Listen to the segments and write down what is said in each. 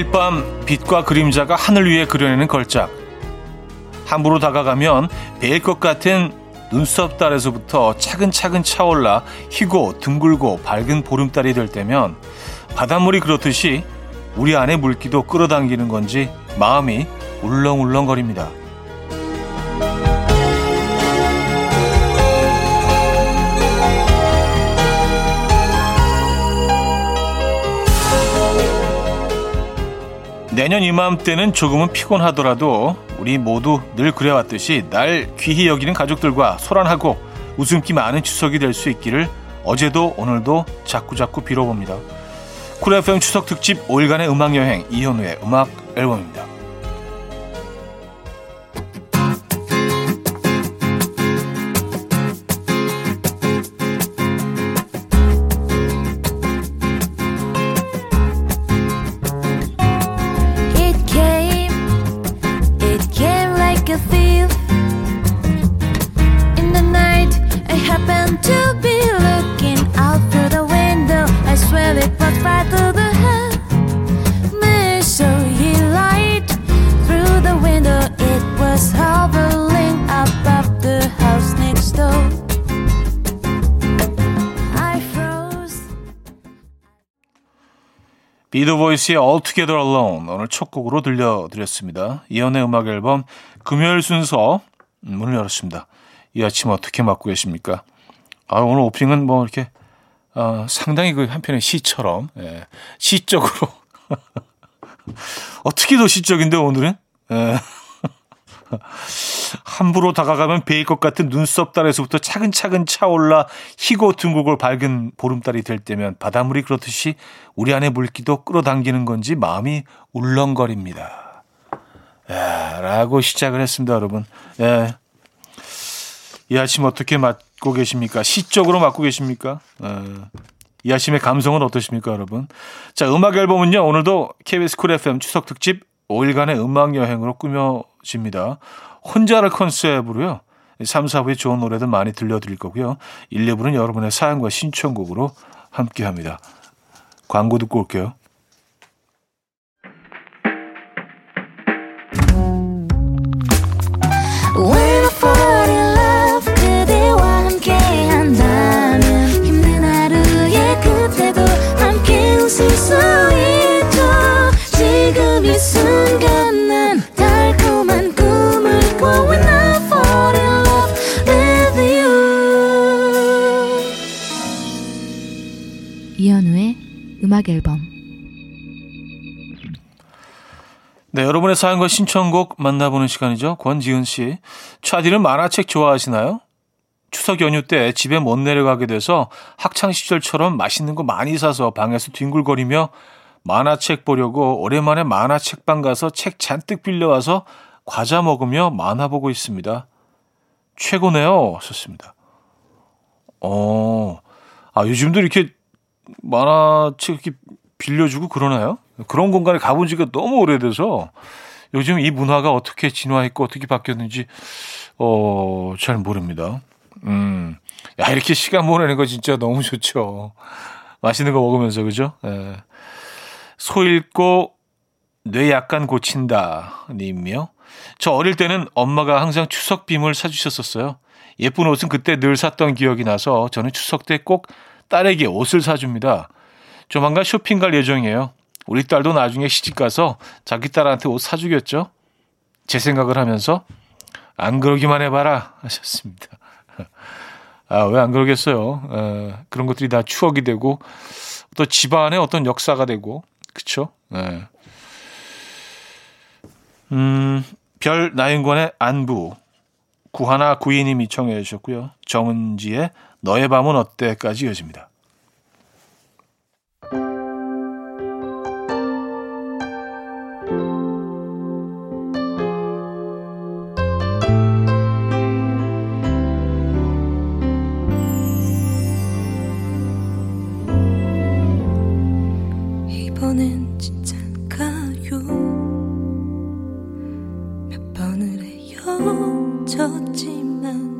매일 밤 빛과 그림자가 하늘 위에 그려내는 걸작. 함부로 다가가면 베일 것 같은 눈썹 달에서부터 차근차근 차올라 희고 둥글고 밝은 보름달이 될 때면 바닷물이 그렇듯이 우리 안에 물기도 끌어당기는 건지 마음이 울렁울렁거립니다. 내년 이맘때는 조금은 피곤하더라도 우리 모두 늘 그래왔듯이 날 귀히 여기는 가족들과 소란하고 웃음기 많은 추석이 될 수 있기를 어제도 오늘도 자꾸자꾸 빌어봅니다. 쿨 FM 추석 특집 5일간의 음악여행 이현우의 음악 앨범입니다. 비더보이스의 All Together Alone 오늘 첫 곡으로 들려드렸습니다. 이연의 음악 앨범 금요일 순서 문을 열었습니다. 이 아침 어떻게 맞고 계십니까? 아, 오늘 오프닝은 뭐 이렇게 어, 상당히 그 한편의 시처럼 예, 시적으로 어떻게 더 시적인데 오늘은 예. 함부로 다가가면 베일 것 같은 눈썹 달에서부터 차근차근 차올라 희고 둥글고 밝은 보름달이 될 때면 바닷물이 그렇듯이 우리 안에 물기도 끌어당기는 건지 마음이 울렁거립니다. 예, 라고 시작을 했습니다, 여러분. 예. 이 아침 어떻게 맞고 계십니까? 시적으로 맞고 계십니까? 예. 이 아침의 감성은 어떠십니까, 여러분? 자, 음악 앨범은요, 오늘도 KBS 쿨 FM 추석 특집 5일간의 음악 여행으로 꾸며집니다. 혼자를 컨셉으로요. 3, 4부에 좋은 노래들 많이 들려드릴 거고요. 1, 2부는 여러분의 사연과 신청곡으로 함께 합니다. 광고 듣고 올게요. 음악 앨범 네, 여러분의 사연과 신청곡 만나보는 시간이죠. 권지은 씨. 차디는 만화책 좋아하시나요? 추석 연휴 때 집에 못 내려가게 돼서 학창 시절처럼 맛있는 거 많이 사서 방에서 뒹굴거리며 만화책 보려고 오랜만에 만화책방 가서 책 잔뜩 빌려와서 과자 먹으며 만화 보고 있습니다. 최고네요. 썼습니다. 어, 아, 요즘도 이렇게 만화책 이렇게 빌려주고 그러나요? 그런 공간에 가본 지가 너무 오래돼서 요즘 이 문화가 어떻게 진화했고 어떻게 바뀌었는지, 어, 잘 모릅니다. 음, 야, 이렇게 시간 보내는 거 진짜 너무 좋죠. 맛있는 거 먹으면서, 그죠? 예. 소 읽고 뇌 약간 고친다 님이요. 저 어릴 때는 엄마가 항상 추석 빔을 사주셨었어요. 예쁜 옷은 그때 늘 샀던 기억이 나서 저는 추석 때 꼭 딸에게 옷을 사줍니다. 조만간 쇼핑 갈 예정이에요. 우리 딸도 나중에 시집 가서 자기 딸한테 옷 사주겠죠? 제 생각을 하면서 안 그러기만 해봐라 하셨습니다. 아, 왜 안 그러겠어요? 에, 그런 것들이 다 추억이 되고 또 집안의 어떤 역사가 되고 그쵸? 네. 음, 별 나윤권의 안부. 구하나 구이님이 청해 주셨고요. 정은지의 너의 밤은 어때까지 이어집니다. 몇 번을 헤어졌지만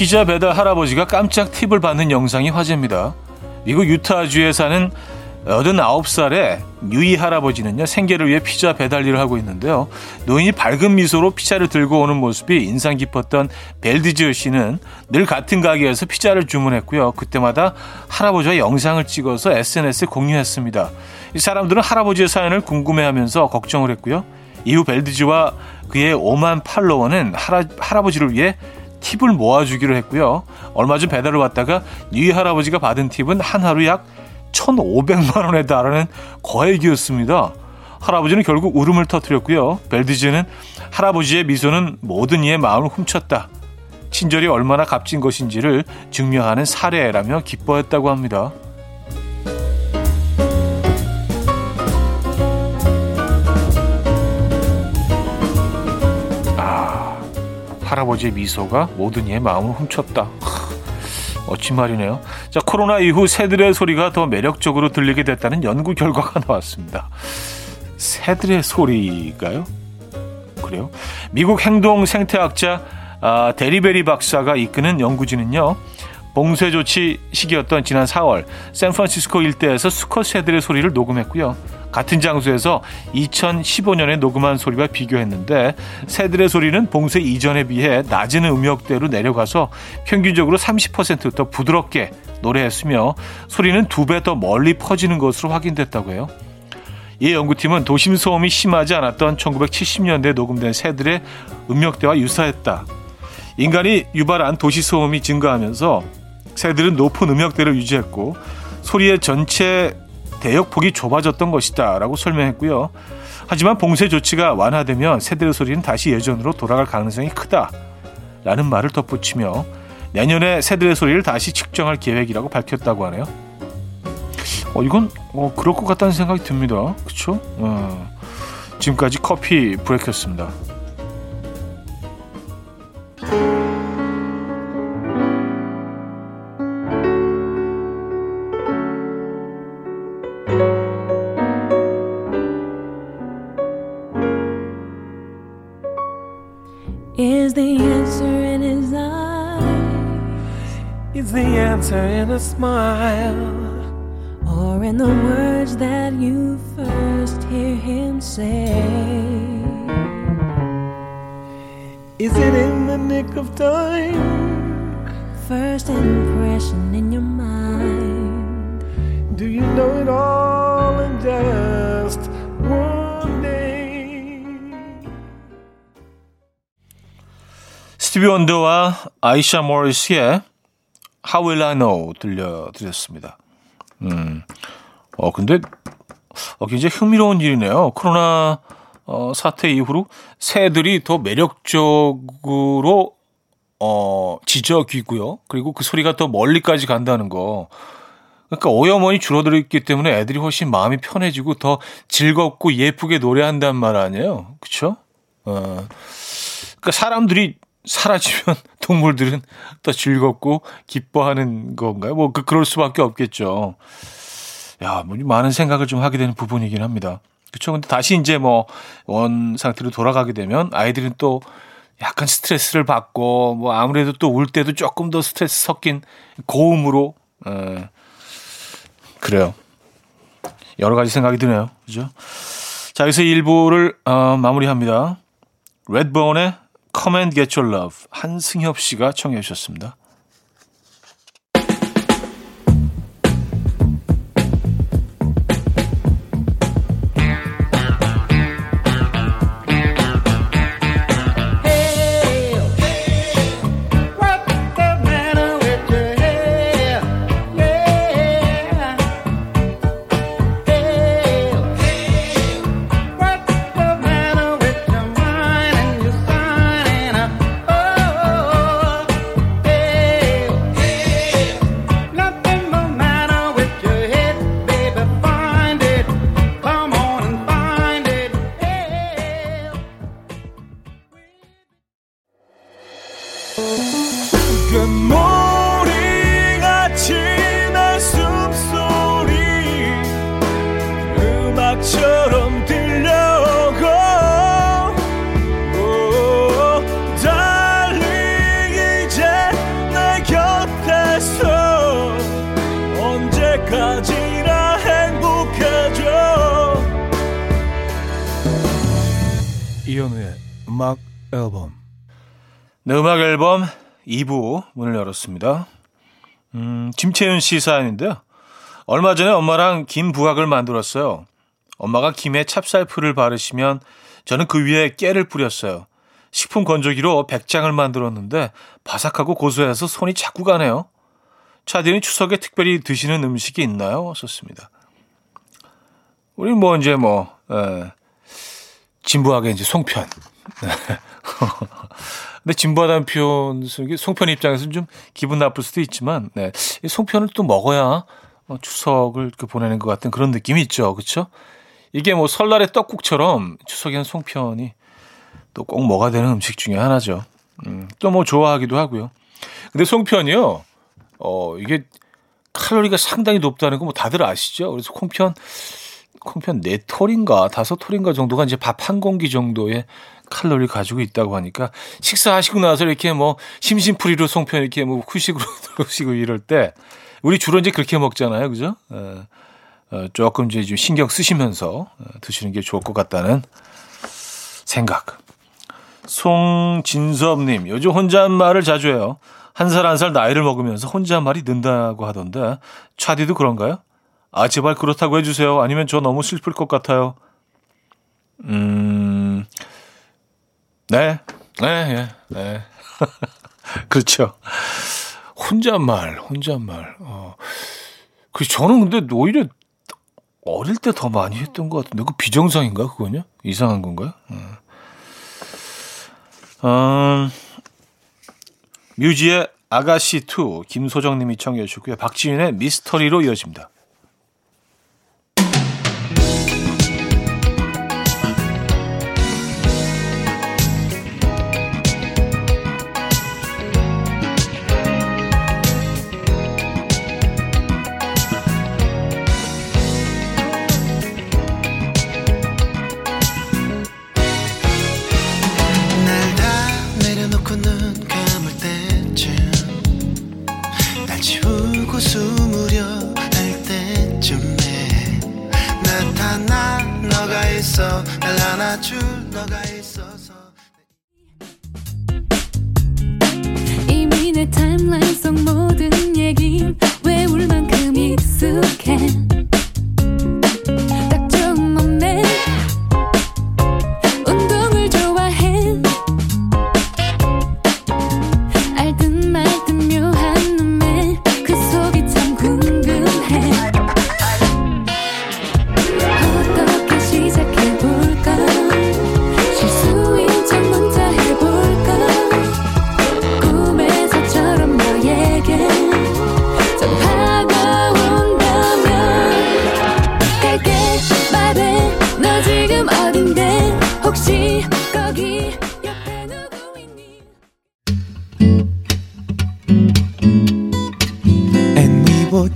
피자 배달 할아버지가 깜짝 팁을 받는 영상이 화제입니다. 미국 유타주에 사는 89살의 유이 할아버지는요, 생계를 위해 피자 배달 일을 하고 있는데요. 노인이 밝은 미소로 피자를 들고 오는 모습이 인상 깊었던 벨디즈 씨는 늘 같은 가게에서 피자를 주문했고요. 그때마다 할아버지와 영상을 찍어서 SNS에 공유했습니다. 이 사람들은 할아버지의 사연을 궁금해 하면서 걱정을 했고요. 이후 벨디즈와 그의 5만 팔로워는 할아, 할아버지를 위해 팁을 모아주기로 했고요. 얼마 전 배달을 왔다가 유이 할아버지가 받은 팁은 한 하루 약 1,500만 원에 달하는 거액이었습니다. 할아버지는 결국 울음을 터뜨렸고요. 벨디즈는 할아버지의 미소는 모든 이의 마음을 훔쳤다. 친절이 얼마나 값진 것인지를 증명하는 사례라며 기뻐했다고 합니다. 할아버지의 미소가 모든 이의 마음을 훔쳤다. 멋진 말이네요. 자, 코로나 이후 새들의 소리가 더 매력적으로 들리게 됐다는 연구 결과가 나왔습니다. 새들의 소리가요? 그래요? 미국 행동 생태학자 아, 데리베리 박사가 이끄는 연구진은요. 봉쇄 조치 시기였던 지난 4월 샌프란시스코 일대에서 수컷 새들의 소리를 녹음했고요. 같은 장소에서 2015년에 녹음한 소리와 비교했는데 새들의 소리는 봉쇄 이전에 비해 낮은 음역대로 내려가서 평균적으로 30%더 부드럽게 노래했으며 소리는 두 배 더 멀리 퍼지는 것으로 확인됐다고 해요. 이 연구팀은 도심 소음이 심하지 않았던 1970년대에 녹음된 새들의 음역대와 유사했다. 인간이 유발한 도시 소음이 증가하면서 새들은 높은 음역대를 유지했고 소리의 전체 대역폭이 좁아졌던 것이다 라고 설명했고요. 하지만 봉쇄 조치가 완화되면 새들의 소리는 다시 예전으로 돌아갈 가능성이 크다 라는 말을 덧붙이며 내년에 새들의 소리를 다시 측정할 계획이라고 밝혔다고 하네요. 어, 이건 어, 그럴 것 같다는 생각이 듭니다. 그렇죠? 어, 지금까지 커피 브레이크였습니다. smile? Or in the words that you first hear him say Is it in the nick of time? First impression in your mind Do you know it all in just one day? 스티비 원더와 아이샤 모리스의 How Will I Know 들려드렸습니다. 음, 어, 근데, 어, 굉장히 흥미로운 일이네요. 코로나, 어, 사태 이후로 새들이 더 매력적으로, 어, 지저귀고요. 그리고 그 소리가 더 멀리까지 간다는 거. 그러니까 오염원이 줄어들었기 때문에 애들이 훨씬 마음이 편해지고 더 즐겁고 예쁘게 노래한단 말 아니에요. 그쵸? 어, 그러니까 사람들이 사라지면 동물들은 더 즐겁고 기뻐하는 건가요? 뭐, 그, 그럴 수밖에 없겠죠. 야, 뭐, 많은 생각을 좀 하게 되는 부분이긴 합니다. 그쵸. 근데 다시 이제 뭐, 원 상태로 돌아가게 되면 아이들은 또 약간 스트레스를 받고, 뭐, 아무래도 또 울 때도 조금 더 스트레스 섞인 고음으로, 에, 그래요. 여러 가지 생각이 드네요. 그죠? 자, 여기서 1부를, 어, 마무리합니다. 레드본의 Come and Get Your Love 한승협 씨가 청해 주셨습니다. 이현우의 음악 앨범 네, 음악 앨범 2부 문을 열었습니다. 음, 김채윤 씨 사연인데요. 얼마 전에 엄마랑 김 부각을 만들었어요. 엄마가 김에 찹쌀풀을 바르시면 저는 그 위에 깨를 뿌렸어요. 식품 건조기로 백장을 만들었는데 바삭하고 고소해서 손이 자꾸 가네요. 차디는 추석에 특별히 드시는 음식이 있나요? 썼습니다. 우리 뭐 이제 뭐 에, 진부하게 이제 송편. 근데 진부하다는 표현 송편 입장에서는 좀 기분 나쁠 수도 있지만 네. 이 송편을 또 먹어야 어, 추석을 그 보내는 것 같은 그런 느낌이 있죠. 그렇죠? 이게 뭐 설날의 떡국처럼 추석에는 송편이 또 꼭 먹어야 되는 음식 중에 하나죠. 음, 또 뭐 좋아하기도 하고요. 근데 송편이요. 어, 이게 칼로리가 상당히 높다는 거 뭐 다들 아시죠? 그래서 콩편 콩편 네 톨인가 다섯 톨인가 정도가 이제 밥 한 공기 정도의 칼로리 가지고 있다고 하니까 식사하시고 나서 이렇게 뭐 심심풀이로 송편 이렇게 뭐 후식으로 들으시고 이럴 때 우리 주로 이제 그렇게 먹잖아요, 그죠? 어, 어, 조금 이제 좀 신경 쓰시면서 어, 드시는 게 좋을 것 같다는 생각. 송진섭님, 요즘 혼잣말을 자주 해요. 한 살 한 살 나이를 먹으면서 혼잣말이 는다고 하던데, 차디도 그런가요? 아, 제발 그렇다고 해주세요. 아니면 저 너무 슬플 것 같아요. 음, 네, 네, 예, 네. 그렇죠. 혼잣말, 혼잣말. 어. 그 저는 근데 오히려 어릴 때 더 많이 했던 것 같은데 그 비정상인가 그거냐? 이상한 건가요? 어. 음, 뮤지의 아가씨 2 김소정님이 청해 주셨고요. 박지윤의 미스터리로 이어집니다. 안아줄 너가 있어서 이미 내 타임라인 속 모든 얘기 외울 만큼 익숙해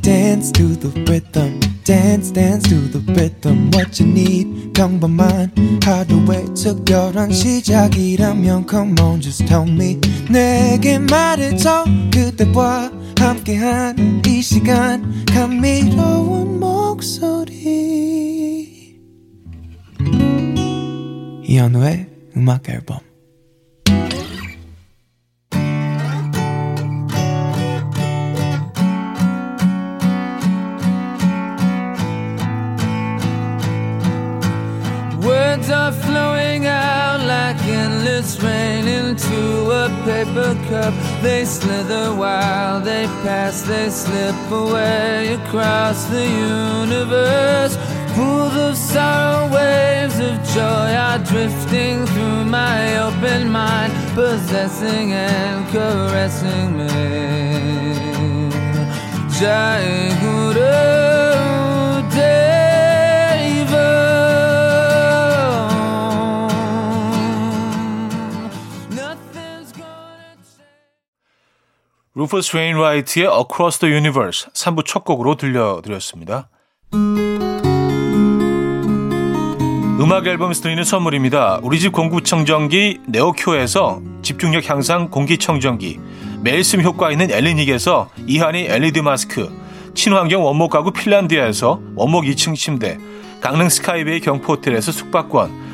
dance to the rhythm. Dance, dance to the rhythm. What you need, 평범한 하루의 특별한 시작이라면 Come on, just tell me. 내게 말해줘. 그대와 함께한 이 시간. 감미로운 목소리. 이현우의 음악 앨범. Words are flowing out like endless rain into a paper cup. They slither while they pass, they slip away across the universe. Pools of sorrow, waves of joy are drifting through my open mind, possessing and caressing me. Jai Guru 루퍼스 웨인라이트의 Across the Universe 3부 첫 곡으로 들려드렸습니다. 음악 앨범에서 드리는 선물입니다. 우리 집 공기청정기 네오큐에서 집중력 향상 공기청정기 매일 숨 효과 있는 엘리닉에서 이하니 LED 마스크 친환경 원목 가구 핀란디아에서 원목 2층 침대, 강릉 스카이베이 경포호텔에서 숙박권,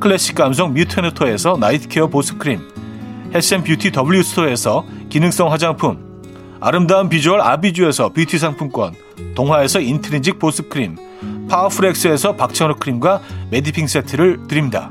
클래식 감성 뮤테너토에서 night care 보습크림, health and beauty W스토어에서 기능성 화장품, 아름다운 비주얼 아비주에서 뷰티 상품권, 동화에서 인트리직 보습크림, 파워풀엑스에서 박찬호 크림과 메디핑 세트를 드립니다.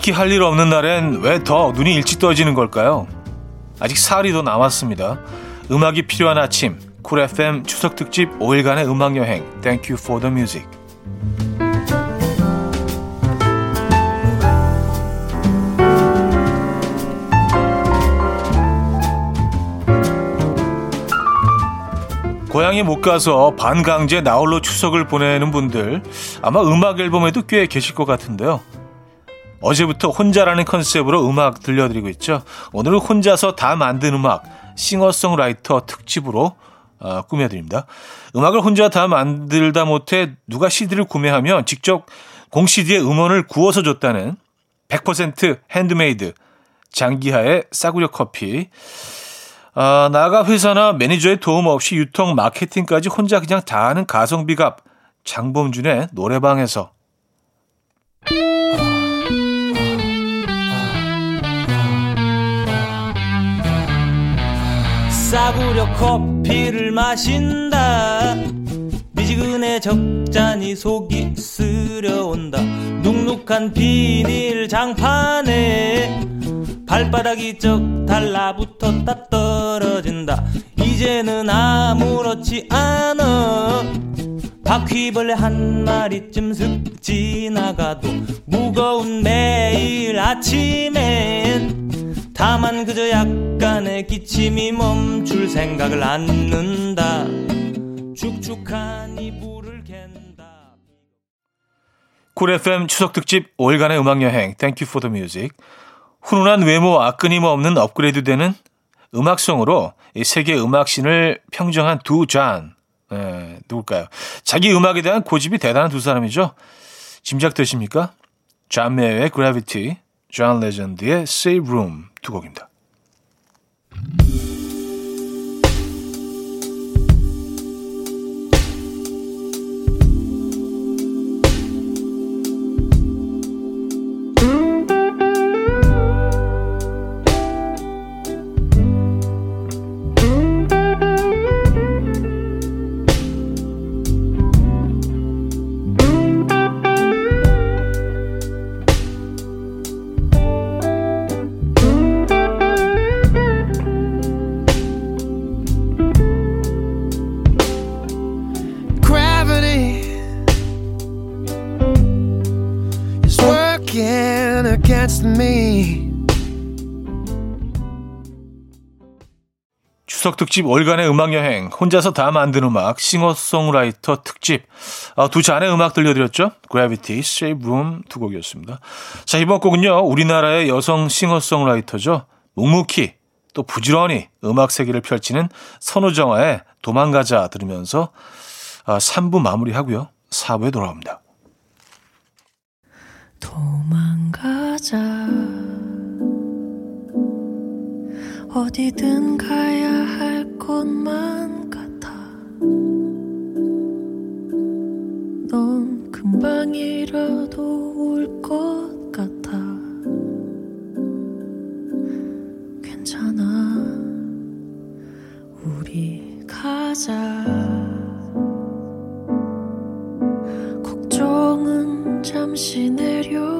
딱히 할 일 없는 날엔 왜 더 눈이 일찍 떠지는 걸까요? 아직 사흘이 더 남았습니다. 음악이 필요한 아침, 쿨 FM 추석 특집 5일간의 음악 여행. Thank you for the music. 고향에 못 가서 반강제 나홀로 추석을 보내는 분들 아마 음악 앨범에도 꽤 계실 것 같은데요. 어제부터 혼자라는 컨셉으로 음악 들려드리고 있죠. 오늘은 혼자서 다 만든 음악 싱어송라이터 특집으로 어, 꾸며드립니다. 음악을 혼자 다 만들다 못해 누가 CD를 구매하면 직접 공 CD에 음원을 구워서 줬다는 100% 핸드메이드 장기하의 싸구려 커피. 아, 나가 회사나 매니저의 도움 없이 유통 마케팅까지 혼자 그냥 다 하는 가성비 갑 장범준의 노래방에서 싸구려 커피를 마신다. 미지근해 적잖이 속이 쓰려온다. 눅눅한 비닐 장판에 발바닥이 쩍 달라붙었다 떨어진다. 이제는 아무렇지 않아. 바퀴벌레 한 마리쯤 슥 지나가도 무거운 매일 아침엔 다만 그저 약간의 기침이 멈출 생각을 않는다 축축한 이불을 갠다 쿨 FM 추석 특집 5일간의 음악 여행 Thank you for the music. 훈훈한 외모와 끊임없는 업그레이드되는 음악성으로 이 세계 음악신을 평정한 두 잔. 예, 누굴까요? 자기 음악에 대한 고집이 대단한 두 사람이죠. 짐작되십니까? 존 메이어의 Gravity, 존 레전드의 Save Room 두 곡입니다. 특집 월간의 음악 여행 혼자서 다 만든 음악 싱어송라이터 특집 아, 두 잔의 음악 들려드렸죠. Gravity, Save Room 두 곡이었습니다. 자 이번 곡은요 우리나라의 여성 싱어송라이터죠. 묵묵히 또 부지런히 음악 세계를 펼치는 선우정아의 도망가자 들으면서 아, 3부 마무리하고요. 4부에 돌아옵니다. 도망가자 어디든 가야 할 곳만 같아. 넌 금방이라도 올 것 같아. 괜찮아. 우리 가자. 걱정은 잠시 내려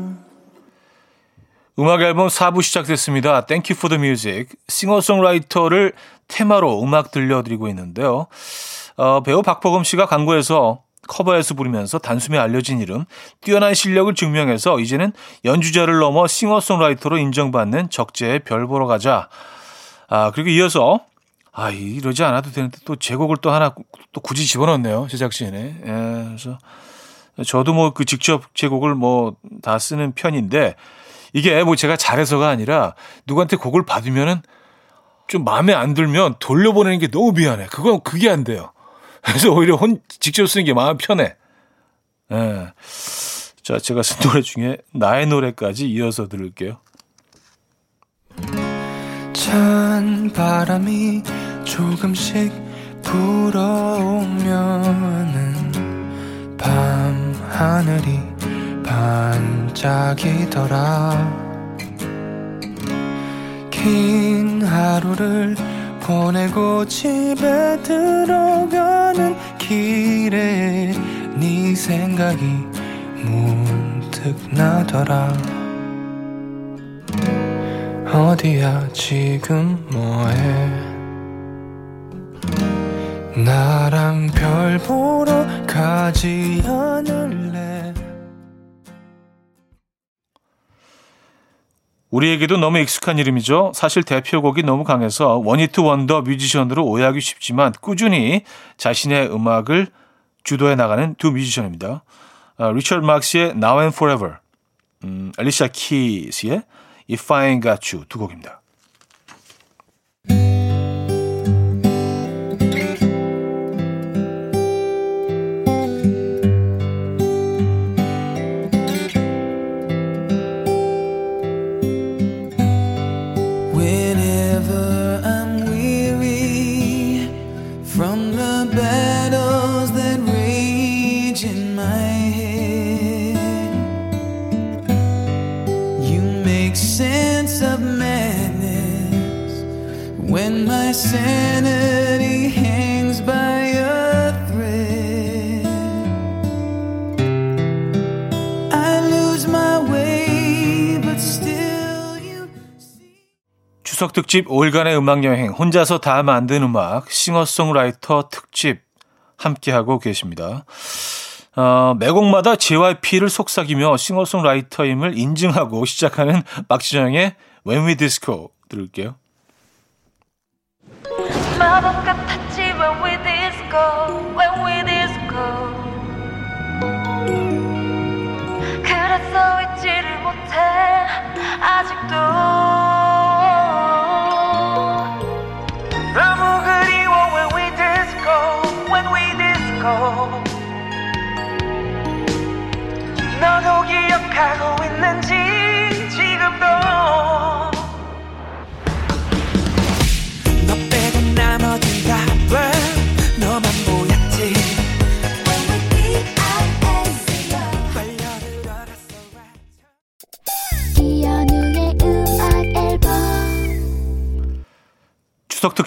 음악 앨범 4부 시작됐습니다. Thank you for the music. 싱어송라이터를 테마로 음악 들려드리고 있는데요. 어, 배우 박보검 씨가 광고에서 커버에서 부르면서 단숨에 알려진 이름, 뛰어난 실력을 증명해서 이제는 연주자를 넘어 싱어송라이터로 인정받는 적재의 별 보러 가자. 아, 그리고 이어서 아, 이러지 않아도 되는데 또 제곡을 또 하나 또 굳이 집어넣네요. 제작진에. 예, 그래서 저도 뭐 그 직접 제곡을 뭐 다 쓰는 편인데 이게 뭐 제가 잘해서가 아니라 누구한테 곡을 받으면은 좀 마음에 안 들면 돌려보내는 게 너무 미안해. 그건 그게 안 돼요. 그래서 오히려 혼 직접 쓰는 게 마음 편해. 예. 자, 제가 쓴 노래 중에 나의 노래까지 이어서 들을게요. 찬 바람이 조금씩 불어오면은 밤 하늘이 반짝이더라. 긴 하루를 보내고 집에 들어가는 길에 네 생각이 문득 나더라. 어디야 지금 뭐해? 나랑 별 보러 가지 않을래 우리에게도 너무 익숙한 이름이죠. 사실 대표곡이 너무 강해서 원히트 원더 뮤지션으로 오해하기 쉽지만 꾸준히 자신의 음악을 주도해 나가는 두 뮤지션입니다. 아, 리처드 막스의 Now and Forever, 음, 알리샤 키스의 If I Ain't Got You 두 곡입니다. Make sense of madness when my sanity hangs by a thread. I lose my way, but still you. 추석 특집 5일간의 음악 여행 혼자서 다 만든 음악 싱어송라이터 특집 함께하고 계십니다. 어, 매곡마다 JYP를 속삭이며 싱어송라이터임을 인증하고 시작하는 박지정의 When We Disco 들을게요. 마법 같았지 when we disco when we disco 그래서 잊지를 못해 아직도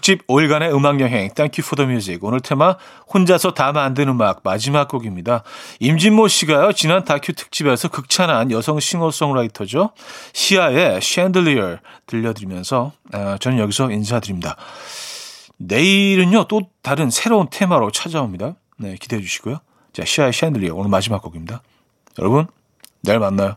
특집 5일간의 음악여행 Thank you 오늘 테마 혼자서 다 만든 음악 마지막 곡입니다. 임진모 씨가요 지난 다큐 특집에서 극찬한 여성 싱어송라이터죠. 시아의 챈들리어 들려드리면서 아, 저는 여기서 인사드립니다. 내일은요 또 다른 새로운 테마로 찾아옵니다. 네 기대해 주시고요. 자 시아의 챈들리어 오늘 마지막 곡입니다. 여러분 내일 만나요.